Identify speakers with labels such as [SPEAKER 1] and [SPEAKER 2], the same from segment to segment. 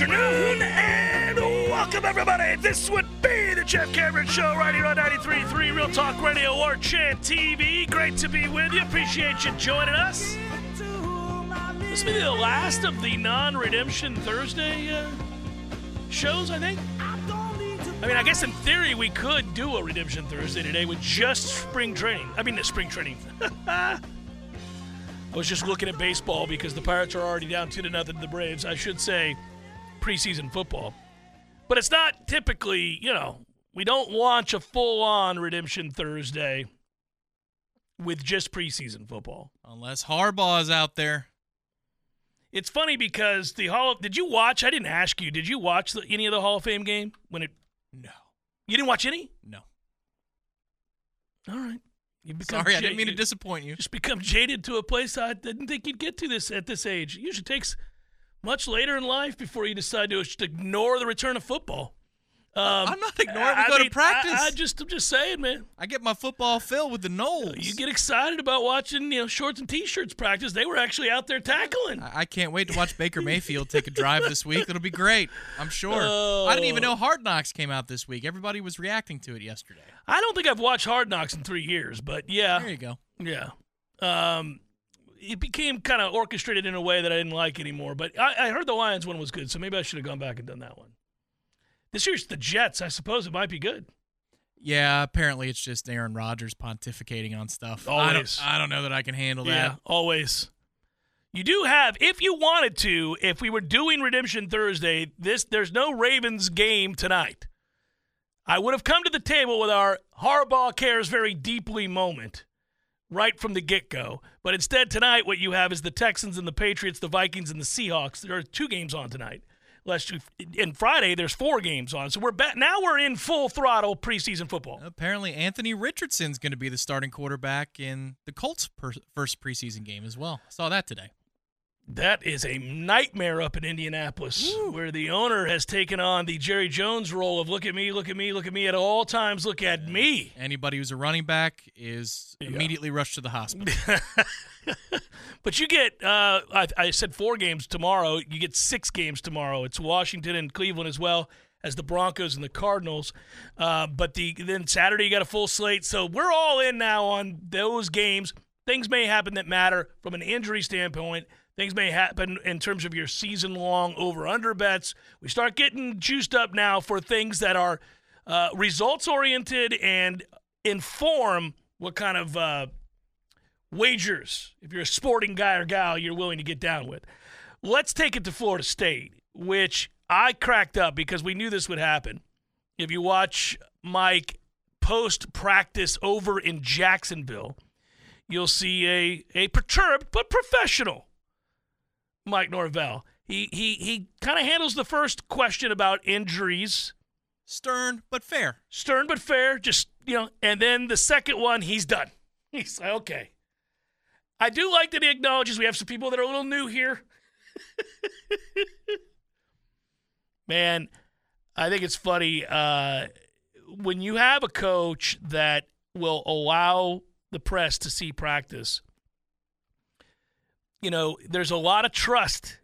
[SPEAKER 1] Afternoon and welcome everybody. This would be the Jeff Cameron Show right here on 93.3 Real Talk Radio War Chant TV. Great to be with you. Appreciate you joining us. This will be the last of the non-redemption Thursday uh, shows, I think. I mean, I guess in theory we could do a redemption Thursday today with just spring training. I mean, the spring training. I was just looking at baseball because the Pirates are already down two to nothing to the Braves. I should say preseason football. But it's not typically, you know, we don't launch a full on Redemption Thursday with just preseason football.
[SPEAKER 2] Unless Harbaugh is out there.
[SPEAKER 1] It's funny because the Hall of, did you watch? I didn't ask you. Did you watch the, any of the Hall of Fame game when it
[SPEAKER 2] No.
[SPEAKER 1] You didn't watch any?
[SPEAKER 2] No.
[SPEAKER 1] All right. You become
[SPEAKER 2] Sorry, I didn't mean to disappoint you.
[SPEAKER 1] Just become jaded to a place I didn't think you'd get to this at this age. It usually takes much later in life before you decide to just ignore the return of football. Um,
[SPEAKER 2] I'm not ignoring. We
[SPEAKER 1] I
[SPEAKER 2] go
[SPEAKER 1] mean,
[SPEAKER 2] to practice.
[SPEAKER 1] I,
[SPEAKER 2] I,
[SPEAKER 1] just, I'm just saying, man.
[SPEAKER 2] I get my football fill with the Noles.
[SPEAKER 1] You get excited about watching, you know, shorts and t-shirts practice. They were actually out there tackling.
[SPEAKER 2] I I can't wait to watch Baker Mayfield take a drive this week. It'll be great. I'm sure. I didn't even know Hard Knocks came out this week. Everybody was reacting to it yesterday.
[SPEAKER 1] I don't think I've watched Hard Knocks in three years, but yeah,
[SPEAKER 2] There you go.
[SPEAKER 1] yeah. Um, it became kind of orchestrated in a way that I didn't like anymore. But I, I heard the Lions one was good, so maybe I should have gone back and done that one. This year's the Jets. I suppose it might be good.
[SPEAKER 2] Yeah, apparently it's just Aaron Rodgers pontificating on stuff. I
[SPEAKER 1] Always.
[SPEAKER 2] don't, I don't know that I can handle
[SPEAKER 1] Yeah,
[SPEAKER 2] that.
[SPEAKER 1] always. You do have, if you wanted to, if we were doing Redemption Thursday, this there's no Ravens game tonight. I would have come to the table with our Harbaugh cares very deeply moment right from the get go. But instead, tonight, what you have is the Texans and the Patriots, the Vikings and the Seahawks. There are two games on tonight. And Friday, there's four games on. So we're back. Now we're in full throttle preseason football.
[SPEAKER 2] Apparently, Anthony Richardson's going to be the starting quarterback in the Colts' per- first preseason game as well. Saw that today.
[SPEAKER 1] That is a nightmare up in Indianapolis, where the owner has taken on the Jerry Jones role of look at me, look at me, look at me at all times, look at me.
[SPEAKER 2] Anybody who's a running back is
[SPEAKER 1] Yeah.
[SPEAKER 2] immediately rushed to the hospital.
[SPEAKER 1] But you get, uh, I, I said four games tomorrow. You get six games tomorrow. It's Washington and Cleveland as well as the Broncos and the Cardinals. Uh, but the then Saturday you got a full slate. So we're all in now on those games. Things may happen that matter from an injury standpoint. Things may happen in terms of your season long over under bets. We start getting juiced up now for things that are uh, results oriented and inform what kind of uh, wagers, if you're a sporting guy or gal, you're willing to get down with. Let's take it to Florida State, which I cracked up because we knew this would happen. If you watch Mike post practice over in Jacksonville, you'll see a, a perturbed but professional Mike Norvell. He he he kind of handles the first question about injuries,
[SPEAKER 2] Stern but fair.
[SPEAKER 1] stern but fair, just you know, and then the second one, he's done. He's like, okay. I do like that he acknowledges we have some people that are a little new here. Man, I think it's funny uh, when you have a coach that will allow the press to see practice. You know, there's a lot of trust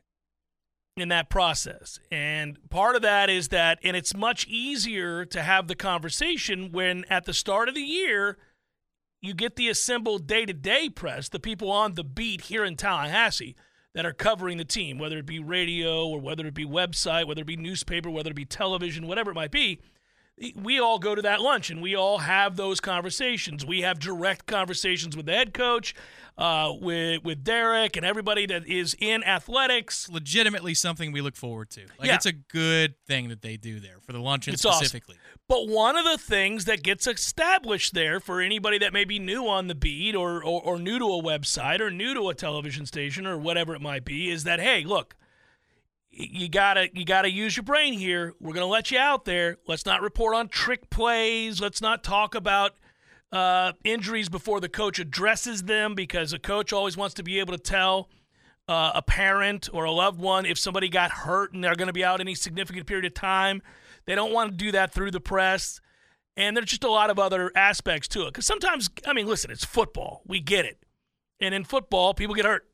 [SPEAKER 1] in that process. And part of that is that, and it's much easier to have the conversation when at the start of the year, you get the assembled day to day press, the people on the beat here in Tallahassee that are covering the team, whether it be radio or whether it be website, whether it be newspaper, whether it be television, whatever it might be we all go to that lunch and we all have those conversations. We have direct conversations with the head coach, uh, with with Derek, and everybody that is in athletics.
[SPEAKER 2] Legitimately, something we look forward to. Like
[SPEAKER 1] Yeah.
[SPEAKER 2] it's a good thing that they do there for the luncheon
[SPEAKER 1] It's awesome.
[SPEAKER 2] specifically.
[SPEAKER 1] But one of the things that gets established there for anybody that may be new on the beat or, or, or new to a website or new to a television station or whatever it might be is that hey, look, you gotta you gotta use your brain here. We're gonna let you out there. Let's not report on trick plays. Let's not talk about uh, injuries before the coach addresses them because a coach always wants to be able to tell uh, a parent or a loved one if somebody got hurt and they're going to be out any significant period of time. They don't want to do that through the press. And there's just a lot of other aspects to it. Because sometimes, I mean, listen, it's football. We get it. And in football, people get hurt.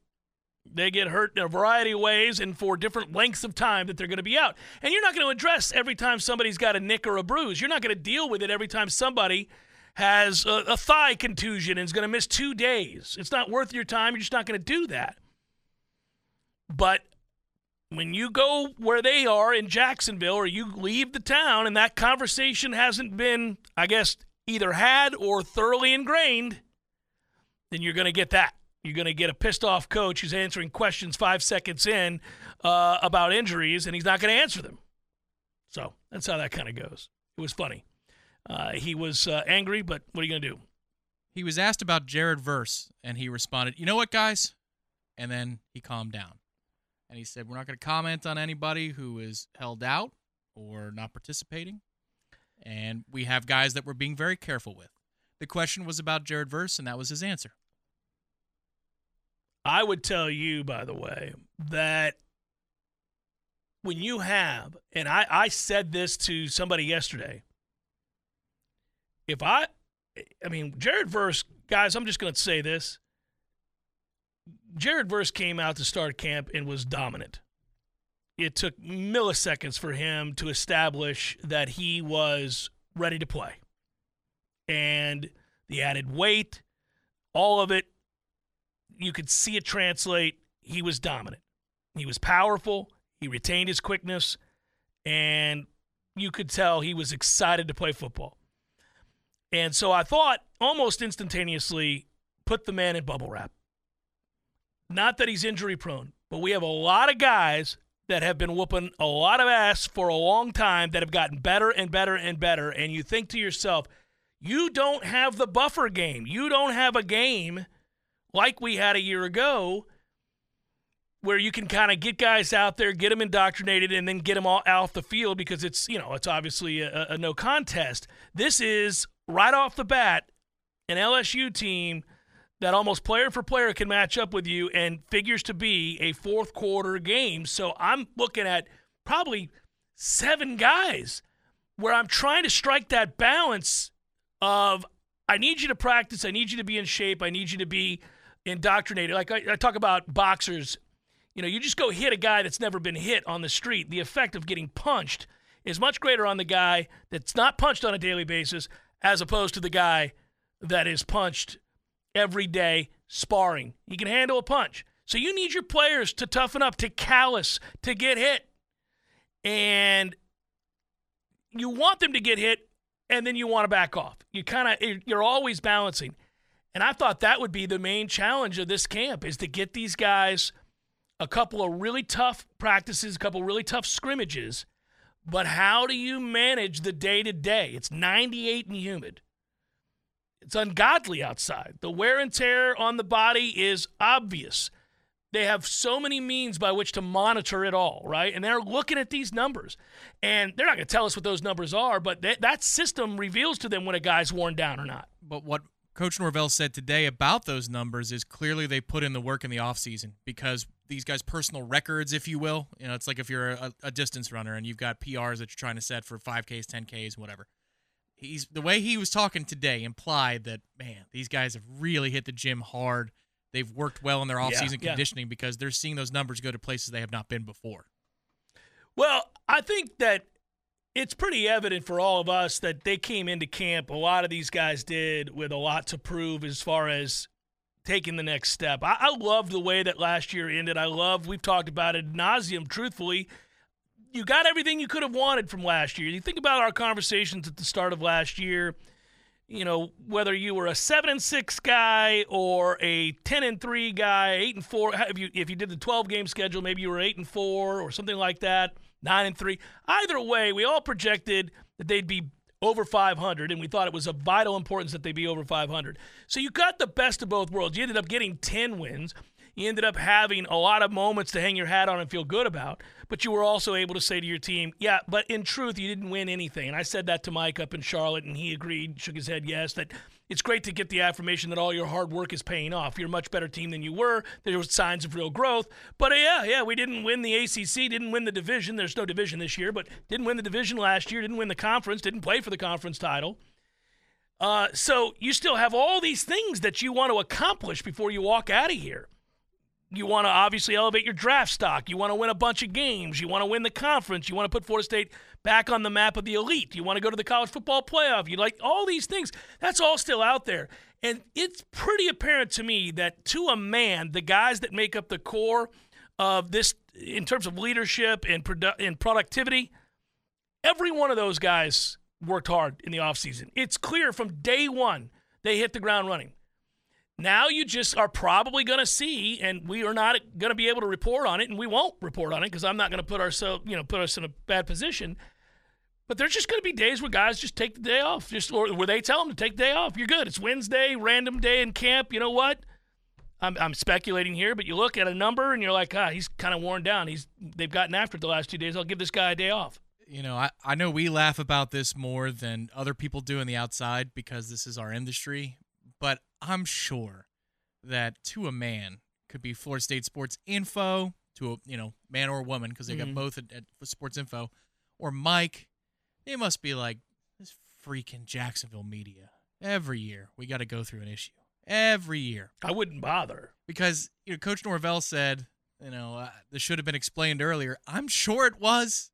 [SPEAKER 1] They get hurt in a variety of ways and for different lengths of time that they're going to be out. And you're not going to address every time somebody's got a nick or a bruise. You're not going to deal with it every time somebody has a, a thigh contusion and is going to miss two days. It's not worth your time. You're just not going to do that. But when you go where they are in Jacksonville or you leave the town and that conversation hasn't been, I guess, either had or thoroughly ingrained, then you're going to get that. You're going to get a pissed off coach who's answering questions five seconds in uh, about injuries and he's not going to answer them. So that's how that kind of goes. It was funny. Uh, he was uh, angry, but what are you going to do?
[SPEAKER 2] He was asked about Jared Verse, and he responded, "You know what, guys?" And then he calmed down, and he said, "We're not going to comment on anybody who is held out or not participating, and we have guys that we're being very careful with." The question was about Jared Verse, and that was his answer.
[SPEAKER 1] I would tell you, by the way, that when you have, and I, I said this to somebody yesterday, if I, I mean, Jared Verse, guys, I'm just going to say this. Jared Verse came out to start camp and was dominant. It took milliseconds for him to establish that he was ready to play. And the added weight, all of it, you could see it translate. He was dominant. He was powerful. He retained his quickness, and you could tell he was excited to play football. And so I thought almost instantaneously put the man in bubble wrap. Not that he's injury prone, but we have a lot of guys that have been whooping a lot of ass for a long time that have gotten better and better and better. And you think to yourself, you don't have the buffer game. You don't have a game like we had a year ago where you can kind of get guys out there, get them indoctrinated, and then get them all off the field because it's, you know, it's obviously a, a no contest. This is right off the bat an LSU team that almost player for player can match up with you and figures to be a fourth quarter game. So I'm looking at probably seven guys where I'm trying to strike that balance of I need you to practice, I need you to be in shape, I need you to be indoctrinated. Like I, I talk about boxers, you know, you just go hit a guy that's never been hit on the street. The effect of getting punched is much greater on the guy that's not punched on a daily basis as opposed to the guy that is punched every day sparring. He can handle a punch. So you need your players to toughen up, to callous, to get hit. And you want them to get hit and then you want to back off. You kind of you're always balancing. And I thought that would be the main challenge of this camp is to get these guys a couple of really tough practices, a couple of really tough scrimmages. But how do you manage the day to day? It's 98 and humid. It's ungodly outside. The wear and tear on the body is obvious. They have so many means by which to monitor it all, right? And they're looking at these numbers. And they're not going to tell us what those numbers are, but that, that system reveals to them when a guy's worn down or not.
[SPEAKER 2] But what Coach Norvell said today about those numbers is clearly they put in the work in the offseason because these guys' personal records, if you will, you know, it's like if you're a, a distance runner and you've got PRs that you're trying to set for 5Ks, 10Ks, whatever. He's the way he was talking today implied that man, these guys have really hit the gym hard. They've worked well in their offseason
[SPEAKER 1] yeah.
[SPEAKER 2] conditioning because they're seeing those numbers go to places they have not been before.
[SPEAKER 1] Well, I think that it's pretty evident for all of us that they came into camp. A lot of these guys did with a lot to prove as far as taking the next step. I, I love the way that last year ended. I love, we've talked about it nauseum, truthfully. You got everything you could have wanted from last year. You think about our conversations at the start of last year, you know, whether you were a 7 and 6 guy or a 10 and 3 guy, 8 and 4, if you if you did the 12 game schedule, maybe you were 8 and 4 or something like that, 9 and 3. Either way, we all projected that they'd be over 500, and we thought it was of vital importance that they be over 500. So you got the best of both worlds. You ended up getting 10 wins. You ended up having a lot of moments to hang your hat on and feel good about, but you were also able to say to your team, yeah, but in truth, you didn't win anything. And I said that to Mike up in Charlotte, and he agreed, shook his head, yes, that it's great to get the affirmation that all your hard work is paying off. You're a much better team than you were. There were signs of real growth. But uh, yeah, yeah, we didn't win the ACC, didn't win the division. There's no division this year, but didn't win the division last year, didn't win the conference, didn't play for the conference title. Uh, so you still have all these things that you want to accomplish before you walk out of here. You want to obviously elevate your draft stock. You want to win a bunch of games. You want to win the conference. You want to put Florida State back on the map of the elite. You want to go to the college football playoff. You like all these things. That's all still out there. And it's pretty apparent to me that to a man, the guys that make up the core of this in terms of leadership and, produ- and productivity, every one of those guys worked hard in the offseason. It's clear from day one they hit the ground running. Now you just are probably going to see, and we are not going to be able to report on it, and we won't report on it because I'm not going to put ourselves, you know, put us in a bad position. But there's just going to be days where guys just take the day off, just or where they tell them to take the day off. You're good. It's Wednesday, random day in camp. You know what? I'm, I'm speculating here, but you look at a number and you're like, ah, he's kind of worn down. He's they've gotten after it the last two days. I'll give this guy a day off.
[SPEAKER 2] You know, I, I know we laugh about this more than other people do on the outside because this is our industry, but I'm sure that to a man could be Florida State Sports Info to a you know man or woman because they got both at, at Sports Info or Mike. They must be like this freaking Jacksonville media. Every year we got to go through an issue. Every year
[SPEAKER 1] I wouldn't bother.
[SPEAKER 2] because you know Coach Norvell said you know uh, this should have been explained earlier. I'm sure it was.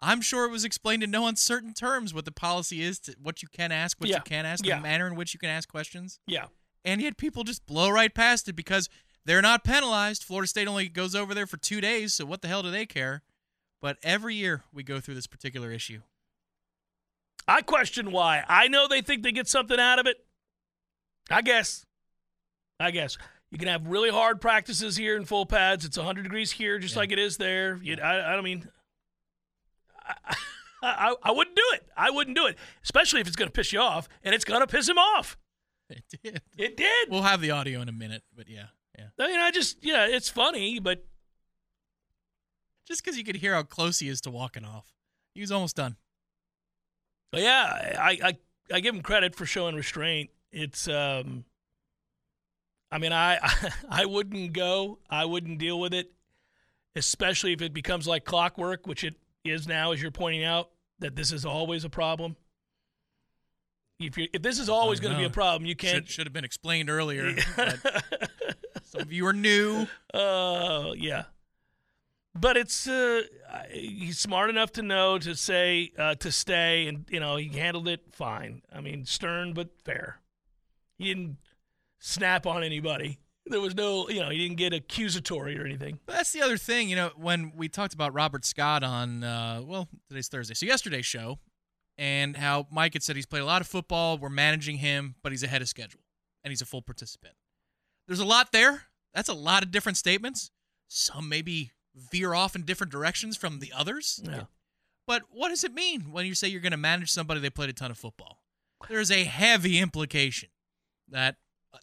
[SPEAKER 2] I'm sure it was explained in no uncertain terms what the policy is to what you can ask, what
[SPEAKER 1] Yeah.
[SPEAKER 2] you can't ask,
[SPEAKER 1] Yeah.
[SPEAKER 2] the manner in which you can ask questions
[SPEAKER 1] Yeah.
[SPEAKER 2] and yet people just blow right past it because they're not penalized. Florida State only goes over there for two days, so what the hell do they care? But every year we go through this particular issue.
[SPEAKER 1] I question why. I know they think they get something out of it. I guess. I guess. You can have really hard practices here in full pads. It's 100 degrees here, just
[SPEAKER 2] Yeah.
[SPEAKER 1] like it is there. You, I, I don't mean, I, I, I wouldn't do it. I wouldn't do it, especially if it's going to piss you off, and it's going to piss him off.
[SPEAKER 2] It did.
[SPEAKER 1] It did.
[SPEAKER 2] We'll have the audio in a minute, but yeah, yeah.
[SPEAKER 1] I mean, I just, yeah, it's funny, but
[SPEAKER 2] Just because you could hear how close he is to walking off, he was almost done.
[SPEAKER 1] But yeah, I, I I give him credit for showing restraint. It's um I mean I I wouldn't go. I wouldn't deal with it, especially if it becomes like clockwork, which it is now as you're pointing out that this is always a problem. If you if this is always going to be a problem, you can't
[SPEAKER 2] Should, should have been explained earlier. but some of you are new.
[SPEAKER 1] Uh, yeah. But it's uh, he's smart enough to know to say uh, to stay, and you know he handled it fine. I mean, stern but fair. He didn't snap on anybody. There was no, you know, he didn't get accusatory or anything.
[SPEAKER 2] That's the other thing, you know, when we talked about Robert Scott on, uh, well, today's Thursday, so yesterday's show, and how Mike had said he's played a lot of football, we're managing him, but he's ahead of schedule, and he's a full participant. There's a lot there. That's a lot of different statements. Some maybe veer off in different directions from the others.
[SPEAKER 1] Yeah.
[SPEAKER 2] But what does it mean when you say you're going to manage somebody that played a ton of football? There's a heavy implication that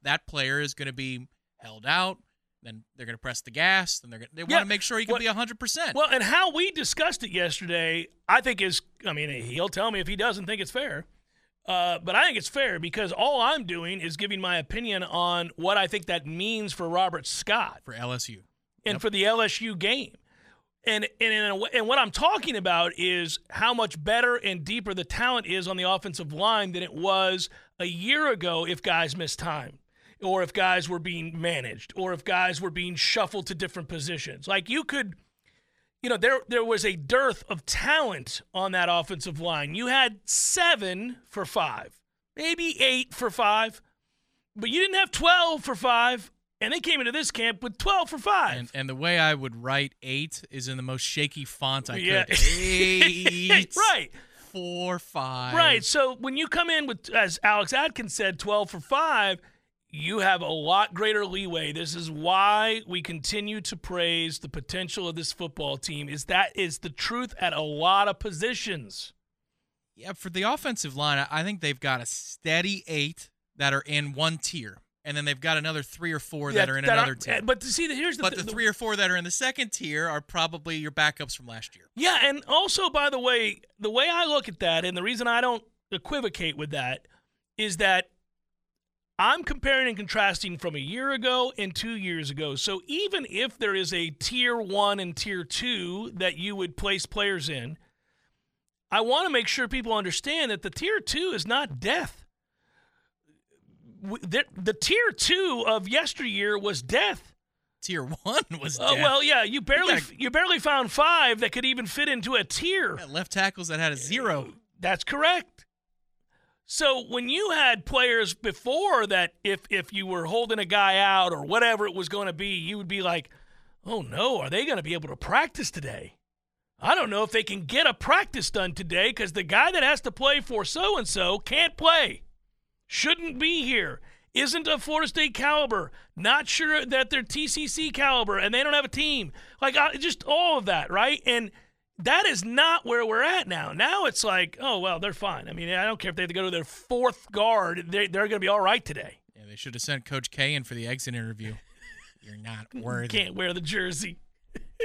[SPEAKER 2] that player is going to be held out. Then they're going to press the gas. Then they're going they
[SPEAKER 1] Yeah,
[SPEAKER 2] want to make sure he can
[SPEAKER 1] what-
[SPEAKER 2] be 100%.
[SPEAKER 1] Well, and how we discussed it yesterday, I think is, I mean, he'll tell me if he doesn't think it's fair. Uh, but I think it's fair because all I'm doing is giving my opinion on what I think that means for Robert Scott.
[SPEAKER 2] for LSU.
[SPEAKER 1] And
[SPEAKER 2] Yep.
[SPEAKER 1] for the LSU game. And and in a, and what I'm talking about is how much better and deeper the talent is on the offensive line than it was a year ago if guys missed time or if guys were being managed or if guys were being shuffled to different positions. Like you could you know, there there was a dearth of talent on that offensive line. You had seven for five, maybe eight for five, but you didn't have twelve for five. And they came into this camp with twelve for five.
[SPEAKER 2] And, and the way I would write eight is in the most shaky font I
[SPEAKER 1] Yeah.
[SPEAKER 2] could. Eight,
[SPEAKER 1] right.
[SPEAKER 2] four, five.
[SPEAKER 1] Right. So when you come in with, as Alex Atkins said, 12 for five, you have a lot greater leeway. This is why we continue to praise the potential of this football team. Is that is the truth at a lot of positions.
[SPEAKER 2] Yeah, for the offensive line, I- I think they've got a steady eight that are in one tier, and then they've got another three or four that are in another
[SPEAKER 1] aren't-
[SPEAKER 2] tier.
[SPEAKER 1] But to see, here's the
[SPEAKER 2] But
[SPEAKER 1] th-
[SPEAKER 2] the three or four that are in the second tier are probably your backups from last year.
[SPEAKER 1] Yeah, and also by the way, the way I look at that, and the reason I don't equivocate with that, is that I'm comparing and contrasting from a year ago and two years ago. So even if there is a tier one and tier two that you would place players in, I want to make sure people understand that the tier two is not death. The, the tier two of yesteryear was death.
[SPEAKER 2] Tier one was uh,
[SPEAKER 1] Oh
[SPEAKER 2] dead.
[SPEAKER 1] well, yeah, you barely
[SPEAKER 2] gotta-
[SPEAKER 1] you barely found five that could even fit into a tier.
[SPEAKER 2] Left tackles that had a zero.
[SPEAKER 1] That's correct. So when you had players before that, if if you were holding a guy out or whatever it was going to be, you would be like, "Oh no, are they going to be able to practice today?" I don't know if they can get a practice done today because the guy that has to play for so and so can't play, shouldn't be here, isn't a Florida State caliber, not sure that they're TCC caliber, and they don't have a team. Like I, just all of that, right? And that is not where we're at now. Now it's like, oh well, they're fine. I mean, I don't care if they have to go to their fourth guard; they, they're going to be all right today.
[SPEAKER 2] Yeah, they should have sent Coach K in for the exit interview. You're not worthy.
[SPEAKER 1] Can't wear the jersey.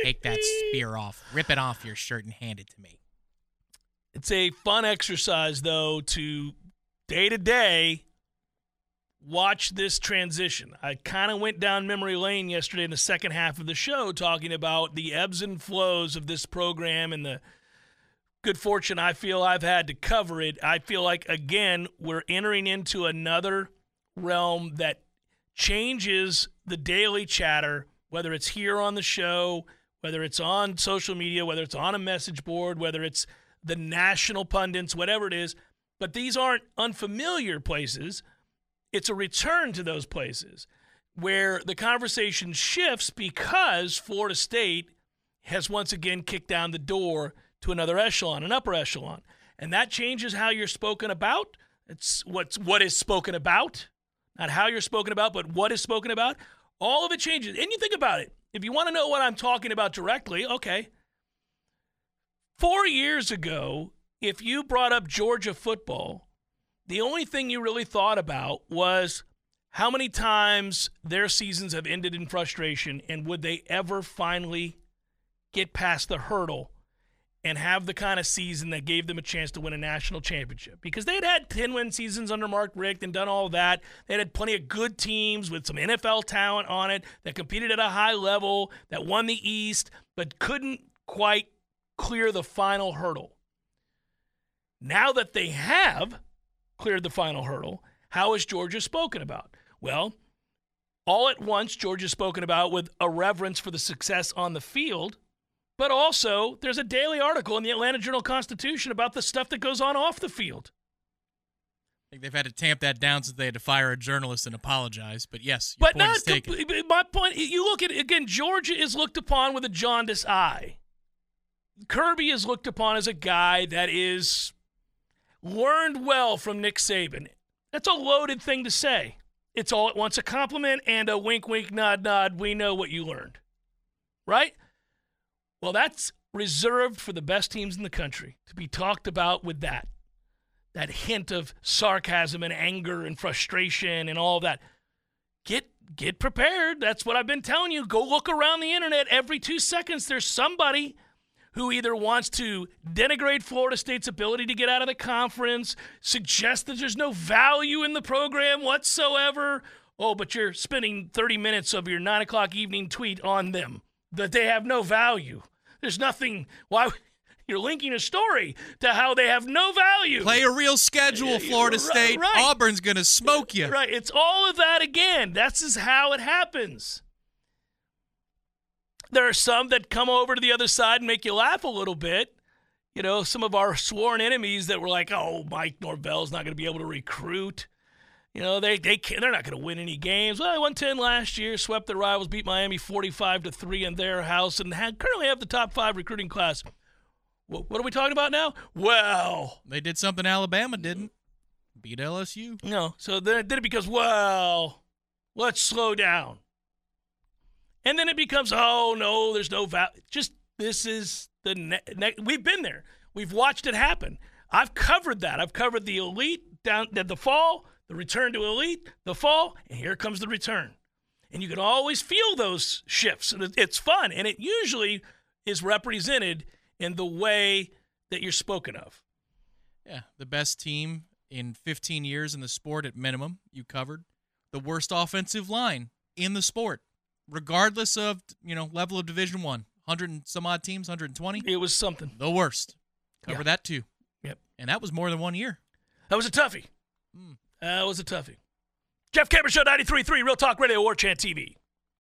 [SPEAKER 2] Take that spear off, rip it off your shirt, and hand it to me.
[SPEAKER 1] It's a fun exercise, though, to day to day watch this transition. I kind of went down memory lane yesterday in the second half of the show talking about the ebbs and flows of this program and the good fortune I feel I've had to cover it. I feel like, again, we're entering into another realm that changes the daily chatter, whether it's here on the show, whether it's on social media, whether it's on a message board, whether it's the national pundits, whatever it is. But these aren't unfamiliar places. It's a return to those places where the conversation shifts because Florida State has once again kicked down the door to another echelon, an upper echelon. And that changes how you're spoken about. It's what's what is spoken about, not how you're spoken about, but what is spoken about. All of it changes. And you think about it. If you want to know what I'm talking about directly, okay. Four years ago, if you brought up Georgia football, the only thing you really thought about was how many times their seasons have ended in frustration and would they ever finally get past the hurdle and have the kind of season that gave them a chance to win a national championship because they had had 10 win seasons under Mark Richt and done all that. They had plenty of good teams with some NFL talent on it that competed at a high level, that won the East, but couldn't quite clear the final hurdle. Now that they have cleared the final hurdle, how is Georgia spoken about? Well, all at once, Georgia's spoken about with a reverence for the success on the field, but also there's a daily article in the Atlanta Journal Constitution about the stuff that goes on off the field.
[SPEAKER 2] I think they've had to tamp that down since they had to fire a journalist and apologize. But yes,
[SPEAKER 1] but not
[SPEAKER 2] is.
[SPEAKER 1] My point. You look at again. Georgia is looked upon with a jaundiced eye. Kirby is looked upon as a guy that is learned well from Nick Saban. That's a loaded thing to say. It's all at once a compliment and a wink, wink, nod, nod. We know what you learned, right? Well, that's reserved for the best teams in the country to be talked about with that that hint of sarcasm and anger and frustration and all that. Get get prepared. That's what I've been telling you. Go look around the internet every 2 seconds there's somebody who either wants to denigrate Florida State's ability to get out of the conference, suggest that there's no value in the program whatsoever. Oh, but you're spending 30 minutes of your 9 o'clock evening tweet on them, that they have no value. There's nothing. Why? You're linking a story to how they have no value.
[SPEAKER 2] Play a real schedule, Florida State.
[SPEAKER 1] right.
[SPEAKER 2] Auburn's going to smoke you.
[SPEAKER 1] Right. It's all of that again. That's just how it happens. There are some that come over to the other side and make you laugh a little bit. You know, some of our sworn enemies that were like, "Oh, Mike Norvell's not going to be able to recruit." You know, they they can't, they're not going to win any games. Well, I won ten last year, swept their rivals, beat Miami forty-five to three in their house, and had, currently have the top five recruiting class. What, what are we talking about now? Well,
[SPEAKER 2] They did something Alabama didn't. Beat LSU.
[SPEAKER 1] no. So then it did it because well, let's slow down, and then it becomes oh no, there's no val. Just this is the ne- ne- we've been there. We've watched it happen. I've covered that. I've covered the elite down the fall, the return to elite, the fall, and here comes the return. And you can always feel those shifts, it's fun. And it usually is represented in the way that you're spoken of.
[SPEAKER 2] Yeah, the best team in 15 years in the sport at minimum. You covered the worst offensive line in the sport, regardless of you know level of Division One. Hundred and some odd teams, 120.
[SPEAKER 1] It was something.
[SPEAKER 2] The worst. Cover
[SPEAKER 1] Yeah.
[SPEAKER 2] that too.
[SPEAKER 1] Yep.
[SPEAKER 2] And that was more than one year.
[SPEAKER 1] That was a toughie.
[SPEAKER 2] Hmm.
[SPEAKER 1] That was a toughie. Jeff Cameron Show 93.3, Real Talk Radio, War Chant TV.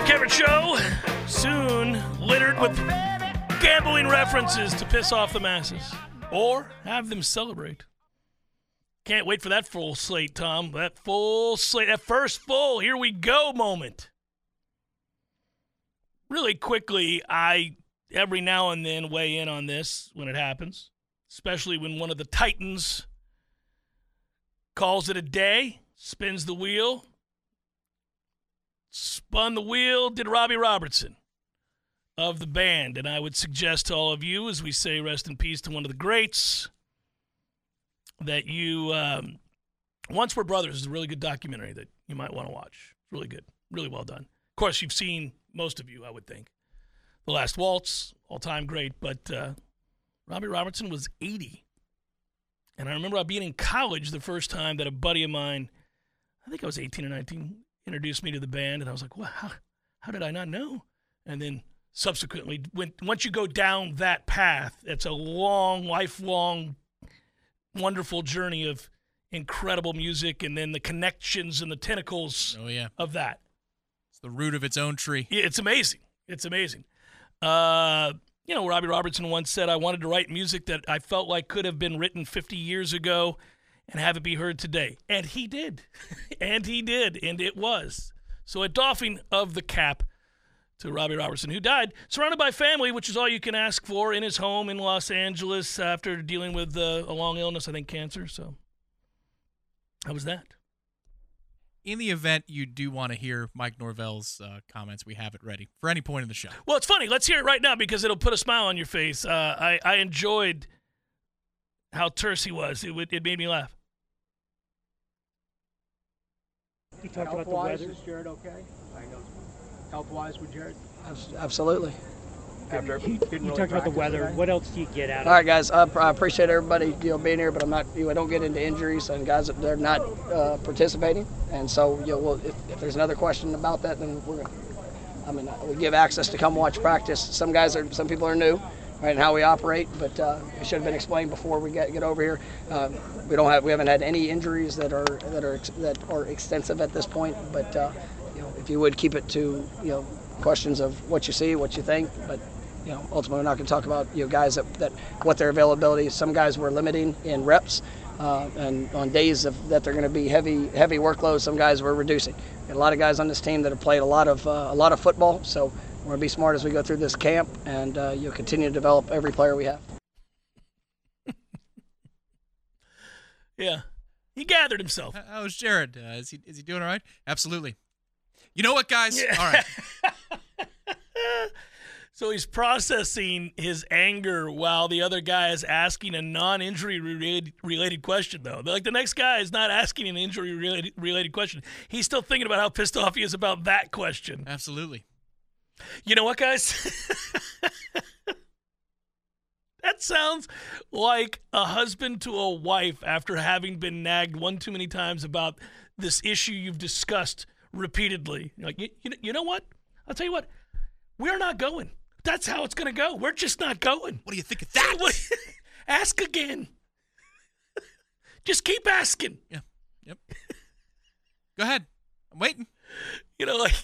[SPEAKER 1] Jeff Cameron Show, soon littered with gambling references to piss off the masses or have them celebrate. Can't wait for that full slate, Tom. That full slate, that first full, here we go moment. Really quickly, I every now and then weigh in on this when it happens, especially when one of the Titans calls it a day, spins the wheel, spun the wheel, did Robbie Robertson of the band. And I would suggest to all of you, as we say rest in peace to one of the greats, that you, um, Once Were Brothers is a really good documentary that you might want to watch. It's really good, really well done. Of course, you've seen most of you, I would think. The Last Waltz, all time great, but uh, Robbie Robertson was 80. And I remember I being in college the first time that a buddy of mine, I think I was 18 or 19, introduced me to the band, and I was like, "Wow, how, how did I not know?" And then subsequently, when once you go down that path, it's a long, lifelong, wonderful journey of incredible music, and then the connections and the tentacles
[SPEAKER 2] Oh yeah,
[SPEAKER 1] of that.
[SPEAKER 2] it's the root of its own tree.
[SPEAKER 1] Yeah, it's amazing. It's amazing. Uh, you know, Robbie Robertson once said, I wanted to write music that I felt like could have been written 50 years ago and have it be heard today. And he did. and he did. And it was. So a doffing of the cap to Robbie Robertson, who died surrounded by family, which is all you can ask for in his home in Los Angeles after dealing with uh, a long illness, I think cancer. So how was that?
[SPEAKER 2] In the event you do want to hear Mike Norvell's uh, comments, we have it ready for any point in the show.
[SPEAKER 1] Well, it's funny. Let's hear it right now because it'll put a smile on your face. Uh, I, I enjoyed how terse he was. It, it made me laugh.
[SPEAKER 3] You talked about the
[SPEAKER 4] Health-wise,
[SPEAKER 3] weather.
[SPEAKER 4] is Jared okay? Health-wise with Jared?
[SPEAKER 5] Absolutely.
[SPEAKER 4] After
[SPEAKER 3] You,
[SPEAKER 4] didn't
[SPEAKER 3] you talked about the weather.
[SPEAKER 4] today?
[SPEAKER 3] What else do you get out
[SPEAKER 5] All
[SPEAKER 3] of
[SPEAKER 5] right, guys. I, I appreciate everybody you know being here, but I'm not. You know, I don't get into injuries and guys that they're not uh, participating, and so you know, well, if, if there's another question about that, then we're. I mean, we give access to come watch practice. Some guys are, some people are new, right, and how we operate, but uh, it should have been explained before we get get over here. Uh, we don't have, we haven't had any injuries that are that are that are extensive at this point, but uh, you know, if you would keep it to you know questions of what you see, what you think, but you know, ultimately we're not going to talk about you know guys that, that what their availability. is. Some guys we're limiting in reps, uh, and on days of, that they're going to be heavy heavy workloads, some guys we're reducing. Got a lot of guys on this team that have played a lot of uh, a lot of football, so we're going to be smart as we go through this camp, and uh, you'll continue to develop every player we have.
[SPEAKER 1] Yeah. He gathered himself.
[SPEAKER 2] How- How's Jared? Uh, is he is he doing all right? Absolutely. You know what, guys?
[SPEAKER 1] Yeah.
[SPEAKER 2] All right.
[SPEAKER 1] So he's processing his anger while the other guy is asking a non-injury related, related question, though. Like the next guy is not asking an injury related, related question. He's still thinking about how pissed off he is about that question.
[SPEAKER 2] Absolutely.
[SPEAKER 1] You know what, guys? that sounds like a husband to a wife after having been nagged one too many times about this issue you've discussed repeatedly. You're Like, you, you, know, you know what? I'll tell you what. We're not going. That's how it's going to go. We're just not going.
[SPEAKER 2] What do you think of that?
[SPEAKER 1] Ask again. just keep asking.
[SPEAKER 2] Yeah. Yep. Go ahead. I'm waiting.
[SPEAKER 1] You know, like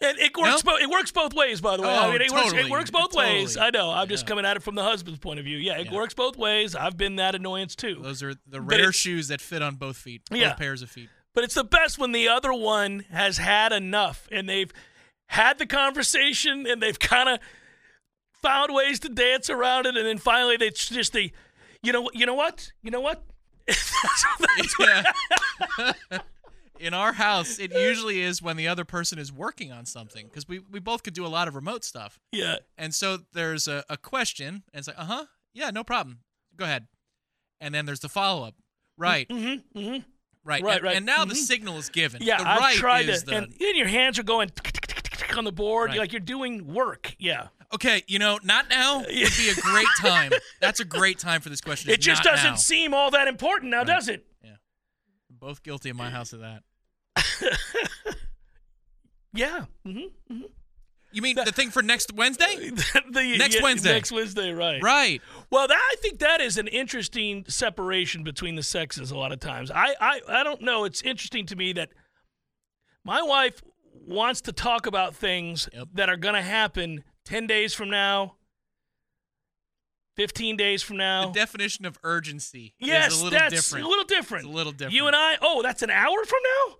[SPEAKER 1] and it works.
[SPEAKER 2] No?
[SPEAKER 1] Bo- it works both ways, by the way.
[SPEAKER 2] Oh,
[SPEAKER 1] I mean, it works. It works both
[SPEAKER 2] Totally.
[SPEAKER 1] ways. I know. I'm just coming at it from the husband's point of view. Yeah, it
[SPEAKER 2] Yeah.
[SPEAKER 1] works both ways. I've been that annoyance too.
[SPEAKER 2] Those are the rare shoes that fit on both feet. Both
[SPEAKER 1] Yeah.
[SPEAKER 2] pairs of feet.
[SPEAKER 1] But it's the best when the other one has had enough and they've had the conversation and they've kind of found ways to dance around it, and then finally they just the, you know, what- you know what, you know what. That's- that's what-
[SPEAKER 2] Yeah. In our house, it usually is when the other person is working on something because we, we both could do a lot of remote stuff.
[SPEAKER 1] yeah.
[SPEAKER 2] And so there's a, a question, and it's like, uh huh, yeah, no problem. Go ahead. And then there's the follow up. Right,
[SPEAKER 1] Mm-hmm. Mm-hmm.
[SPEAKER 2] right,
[SPEAKER 1] Right,
[SPEAKER 2] and,
[SPEAKER 1] right.
[SPEAKER 2] and now the
[SPEAKER 1] Mhm.
[SPEAKER 2] signal is given.
[SPEAKER 1] Yeah,
[SPEAKER 2] the right
[SPEAKER 1] tried
[SPEAKER 2] is
[SPEAKER 1] to,
[SPEAKER 2] the,
[SPEAKER 1] and then your hands are going on the board.
[SPEAKER 2] Right.
[SPEAKER 1] You're like you're doing work. Yeah.
[SPEAKER 2] okay, you know, not now would be a great time. That's a great time for this question.
[SPEAKER 1] It just doesn't
[SPEAKER 2] now.
[SPEAKER 1] seem all that important now,
[SPEAKER 2] Right.
[SPEAKER 1] does it?
[SPEAKER 2] Both guilty in my house of that.
[SPEAKER 1] Yeah. Mm-hmm.
[SPEAKER 2] You mean the thing for next Wednesday?
[SPEAKER 1] the,
[SPEAKER 2] Next
[SPEAKER 1] yeah,
[SPEAKER 2] Wednesday.
[SPEAKER 1] Next Wednesday, right?
[SPEAKER 2] Right.
[SPEAKER 1] Well, that, I think that is an interesting separation between the sexes. A lot of times, I, I, I don't know. It's interesting to me that my wife wants to talk about things
[SPEAKER 2] Yep.
[SPEAKER 1] that are going to happen ten days from now, fifteen days from now.
[SPEAKER 2] The definition of urgency
[SPEAKER 1] yes,
[SPEAKER 2] is a little
[SPEAKER 1] that's
[SPEAKER 2] different.
[SPEAKER 1] a little different.
[SPEAKER 2] It's a little different.
[SPEAKER 1] You and I. Oh, that's an hour from now.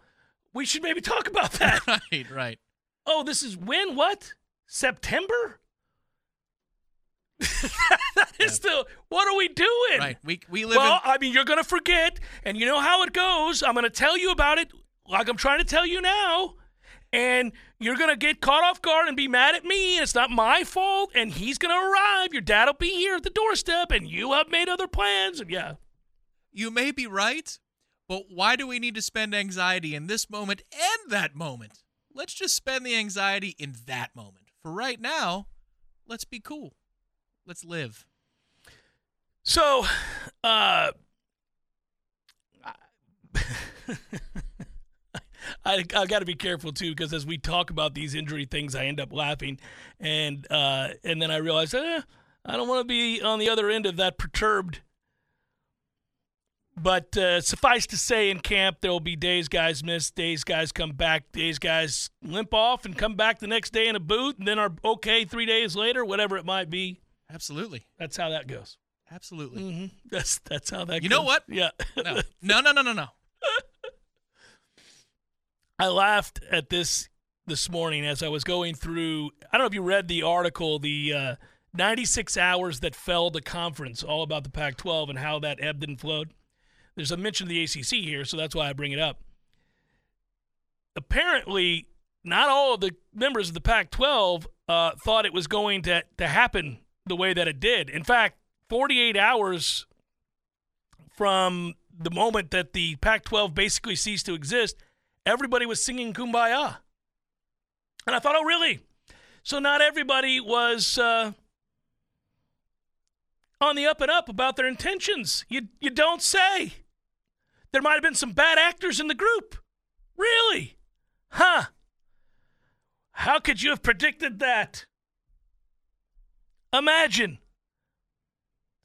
[SPEAKER 1] We should maybe talk about that.
[SPEAKER 2] right, right.
[SPEAKER 1] oh, this is when? What? September? that is the. What are we doing?
[SPEAKER 2] Right. We we live
[SPEAKER 1] Well,
[SPEAKER 2] in
[SPEAKER 1] I mean, you're going to forget, and you know how it goes. I'm going to tell you about it like I'm trying to tell you now, and you're going to get caught off guard and be mad at me, and it's not my fault, and he's going to arrive. Your dad will be here at the doorstep, and you have made other plans, and yeah.
[SPEAKER 2] you may be right, but why do we need to spend anxiety in this moment and that moment? Let's just spend the anxiety in that moment. For right now, let's be cool. Let's live.
[SPEAKER 1] So, uh, I I got to be careful too because as we talk about these injury things, I end up laughing, and uh, and then I realize, eh, I don't want to be on the other end of that perturbed. But uh, suffice to say, in camp there will be days guys miss, days guys come back, days guys limp off and come back the next day in a boot, and then are okay three days later, whatever it might be.
[SPEAKER 2] Absolutely.
[SPEAKER 1] That's how that goes.
[SPEAKER 2] Absolutely.
[SPEAKER 1] hmm That's that's how that. Goes.
[SPEAKER 2] You know what?
[SPEAKER 1] Yeah.
[SPEAKER 2] No. No, no, no, no, no.
[SPEAKER 1] I laughed at this this morning as I was going through. I don't know if you read the article, the uh, 96 hours that fell to conference, all about the Pac-12 and how that ebbed and flowed. There's a mention of the ACC here, so that's why I bring it up. Apparently, not all of the members of the Pac-12 uh, thought it was going to to happen the way that it did. In fact, 48 hours from the moment that the Pac 12 basically ceased to exist, everybody was singing Kumbaya. And I thought, oh, really? So not everybody was uh, on the up and up about their intentions. You, you don't say. There might have been some bad actors in the group. Really? Huh. How could you have predicted that? Imagine.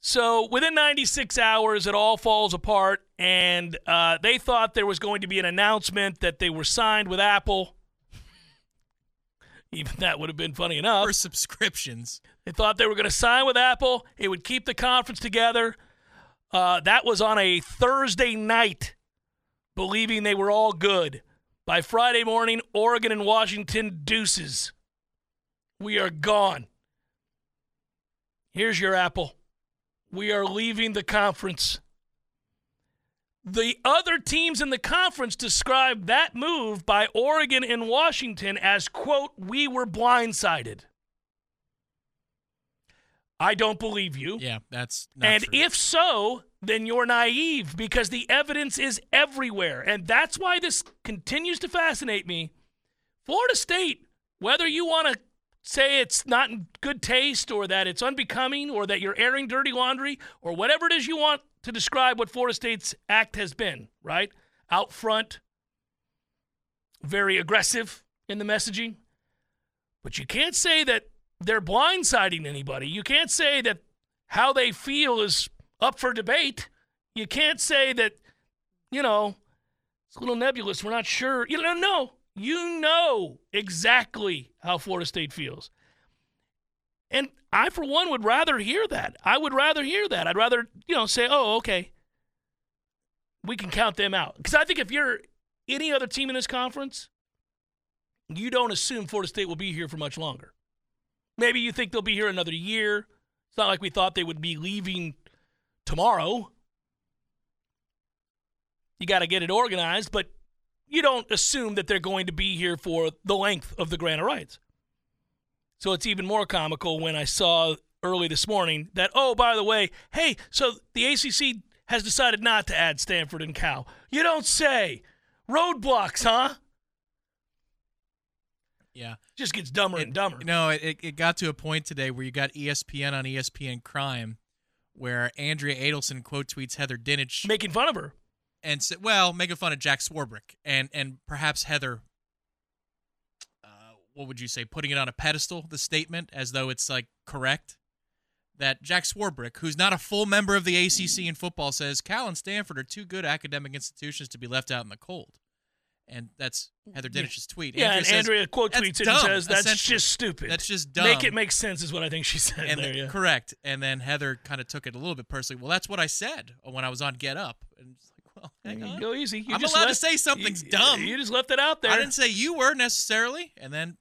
[SPEAKER 1] So within 96 hours, it all falls apart, and uh, they thought there was going to be an announcement that they were signed with Apple. Even that would have been funny enough.
[SPEAKER 2] For subscriptions.
[SPEAKER 1] They thought they were going to sign with Apple. It would keep the conference together. Uh, that was on a Thursday night, believing they were all good. By Friday morning, Oregon and Washington deuces. We are gone. Here's your Apple. We are leaving the conference. The other teams in the conference described that move by Oregon and Washington as, quote, we were blindsided. I don't believe you.
[SPEAKER 2] Yeah, that's not
[SPEAKER 1] and
[SPEAKER 2] true.
[SPEAKER 1] if so, then you're naive because the evidence is everywhere. And that's why this continues to fascinate me. Florida State, whether you want to say it's not in good taste or that it's unbecoming or that you're airing dirty laundry or whatever it is you want to describe what Florida State's act has been, right? Out front, very aggressive in the messaging. But you can't say that they're blindsiding anybody. You can't say that how they feel is up for debate. You can't say that, you know, it's a little nebulous. We're not sure. You know, no. You know exactly how Florida State feels. And I, for one, would rather hear that. I would rather hear that. I'd rather, you know, say, oh, okay, we can count them out. Because I think if you're any other team in this conference, you don't assume Florida State will be here for much longer. Maybe you think they'll be here another year. It's not like we thought they would be leaving tomorrow. You got to get it organized, but you don't assume that they're going to be here for the length of the grant of rights. So it's even more comical when I saw early this morning that, oh, by the way, hey, so the ACC has decided not to add Stanford and Cal. You don't say. Roadblocks, huh?
[SPEAKER 2] Yeah.
[SPEAKER 1] Just gets dumber
[SPEAKER 2] It-
[SPEAKER 1] and dumber.
[SPEAKER 2] No, it, it got to a point today where you got ESPN on ESPN Crime, where Andrea Adelson quote tweets Heather Dinich
[SPEAKER 1] Making fun of her.
[SPEAKER 2] and said, well, making fun of Jack Swarbrick and and perhaps Heather. What would you say? Putting it on a pedestal, the statement as though it's like correct. That Jack Swarbrick, who's not a full member of the ACC in football, says Cal and Stanford are two good academic institutions to be left out in the cold, and that's Heather Dinich's tweet.
[SPEAKER 1] Yeah, and
[SPEAKER 2] says,
[SPEAKER 1] Andrea quote
[SPEAKER 2] "That's
[SPEAKER 1] tweets it
[SPEAKER 2] dumb,
[SPEAKER 1] and says, that's just stupid.
[SPEAKER 2] That's just dumb.
[SPEAKER 1] Make it make sense is what I think she said
[SPEAKER 2] and
[SPEAKER 1] there.
[SPEAKER 2] then-
[SPEAKER 1] yeah.
[SPEAKER 2] correct. And then Heather kind of took it a little bit personally. Well, that's what I said when I was on Get Up. And it's like, well, hang on.
[SPEAKER 1] Go easy. You
[SPEAKER 2] I'm allowed to say something's
[SPEAKER 1] you-
[SPEAKER 2] dumb.
[SPEAKER 1] You just left it out there.
[SPEAKER 2] I didn't say you were necessarily. And then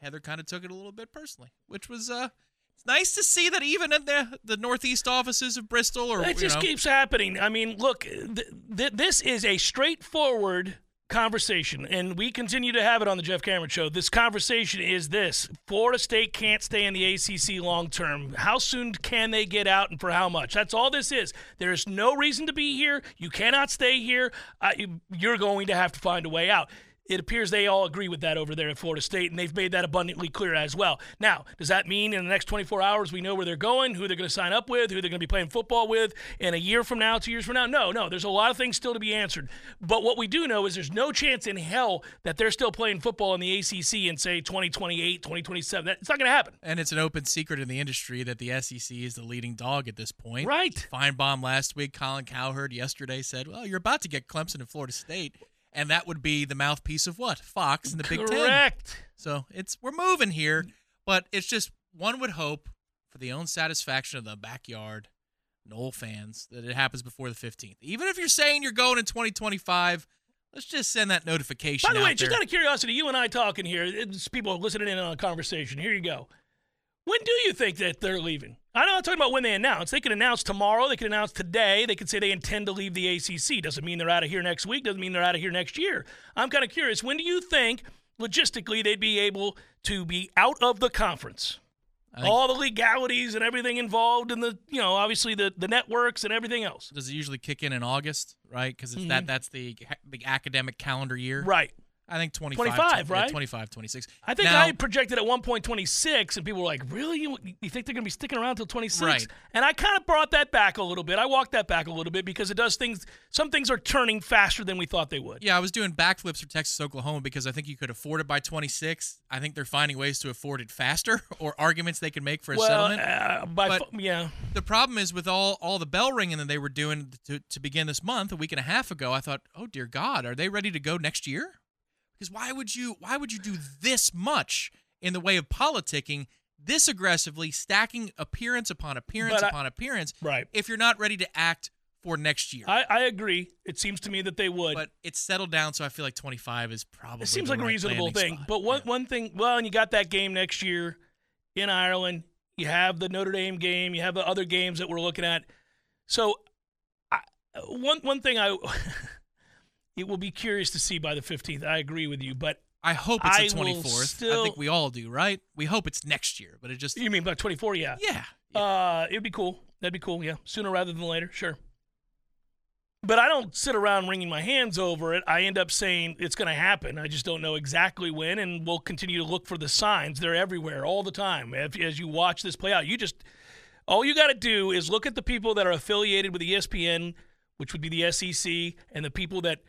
[SPEAKER 2] Heather kind of took it a little bit personally, which was uh, it's nice to see that even in the the northeast offices of Bristol or
[SPEAKER 1] It just
[SPEAKER 2] know,
[SPEAKER 1] keeps happening. I mean, look, th- th- this is a straightforward conversation, and we continue to have it on the Jeff Cameron Show. This conversation is this Florida State can't stay in the ACC long term. How soon can they get out, and for how much? That's all this is. There is no reason to be here. You cannot stay here. Uh, you- you're going to have to find a way out. It appears they all agree with that over there at Florida State, and they've made that abundantly clear as well. Now, does that mean in the next 24 hours we know where they're going, who they're going to sign up with, who they're going to be playing football with in a year from now, two years from now? No, no. There's a lot of things still to be answered. But what we do know is there's no chance in hell that they're still playing football in the ACC in, say, 2028, 2027. That- It's not going to happen.
[SPEAKER 2] And it's an open secret in the industry that the SEC is the leading dog at this point.
[SPEAKER 1] Right.
[SPEAKER 2] Finebaum last week, Colin Cowherd yesterday said, "Well, you're about to get Clemson and Florida State, and that would be the mouthpiece of what Fox and the Big Ten."
[SPEAKER 1] Correct.
[SPEAKER 2] So it's we're moving here, but it's just one would hope for the own satisfaction of the backyard Nole fans that it happens before the 15th. Even if you're saying you're going in 2025, let's just send that notification.
[SPEAKER 1] By the way,
[SPEAKER 2] out
[SPEAKER 1] just out of curiosity, you and I talking here, it's people listening in on a conversation. Here you go. When do you think that they're leaving? I'm not talking about when they announce. They could announce tomorrow. They could announce today. They could say they intend to leave the ACC. Doesn't mean they're out of here next week. Doesn't mean they're out of here next year. I'm kind of curious. When do you think logistically they'd be able to be out of the conference? All the legalities and everything involved in the you know obviously the the networks and everything else.
[SPEAKER 2] Does it usually kick in in August, right? Because it's
[SPEAKER 1] Mhm.
[SPEAKER 2] that that's the the academic calendar year.
[SPEAKER 1] Right.
[SPEAKER 2] I think 25.
[SPEAKER 1] 25,
[SPEAKER 2] yeah,
[SPEAKER 1] right?
[SPEAKER 2] 25, 26.
[SPEAKER 1] I think
[SPEAKER 2] Now-
[SPEAKER 1] I projected at one point 26, and people were like, "Really? You, you think they're going to be sticking around till 26?"
[SPEAKER 2] Right.
[SPEAKER 1] And I kind of brought that back a little bit. I walked that back a little bit because it does things. Some things are turning faster than we thought they would.
[SPEAKER 2] Yeah, I was doing backflips for Texas Oklahoma because I think you could afford it by 26. I think they're finding ways to afford it faster or arguments they can make for a
[SPEAKER 1] well,
[SPEAKER 2] settlement.
[SPEAKER 1] uh, by
[SPEAKER 2] But-
[SPEAKER 1] fu- yeah,
[SPEAKER 2] the problem is with all all the bell ringing that they were doing to, to begin this month a week and a half ago i thought oh dear god are they ready to go next year because why would you why would you do this much in the way of politicking this aggressively stacking appearance upon appearance
[SPEAKER 1] I-
[SPEAKER 2] upon appearance
[SPEAKER 1] right.
[SPEAKER 2] if you're not ready to act for next year
[SPEAKER 1] I, I agree. It seems to me that they would.
[SPEAKER 2] but it's settled down so i feel like 25 is probably
[SPEAKER 1] it seems like a
[SPEAKER 2] right
[SPEAKER 1] reasonable thing.
[SPEAKER 2] spot.
[SPEAKER 1] But one
[SPEAKER 2] Yeah.
[SPEAKER 1] one thing, well, and you got that game next year in Ireland. You have the Notre Dame game. You have the other games that we're looking at. So, I, one one thing I it will be curious to see by the fifteenth. I agree with you, but
[SPEAKER 2] i hope it's
[SPEAKER 1] I
[SPEAKER 2] the
[SPEAKER 1] will
[SPEAKER 2] 24th i think we all do right we hope it's next year but it just
[SPEAKER 1] you mean by twenty four? Yeah.
[SPEAKER 2] yeah
[SPEAKER 1] Uh, it'd be cool. That'd be cool. Yeah, sooner rather than later. Sure. But I don't sit around wringing my hands over it. I end up saying it's going to happen. I just don't know exactly when, and we'll continue to look for the signs. They're everywhere all the time. If, as you watch this play out, you just all you got to do is look at the people that are affiliated with ESPN, which would be the SEC, and the people that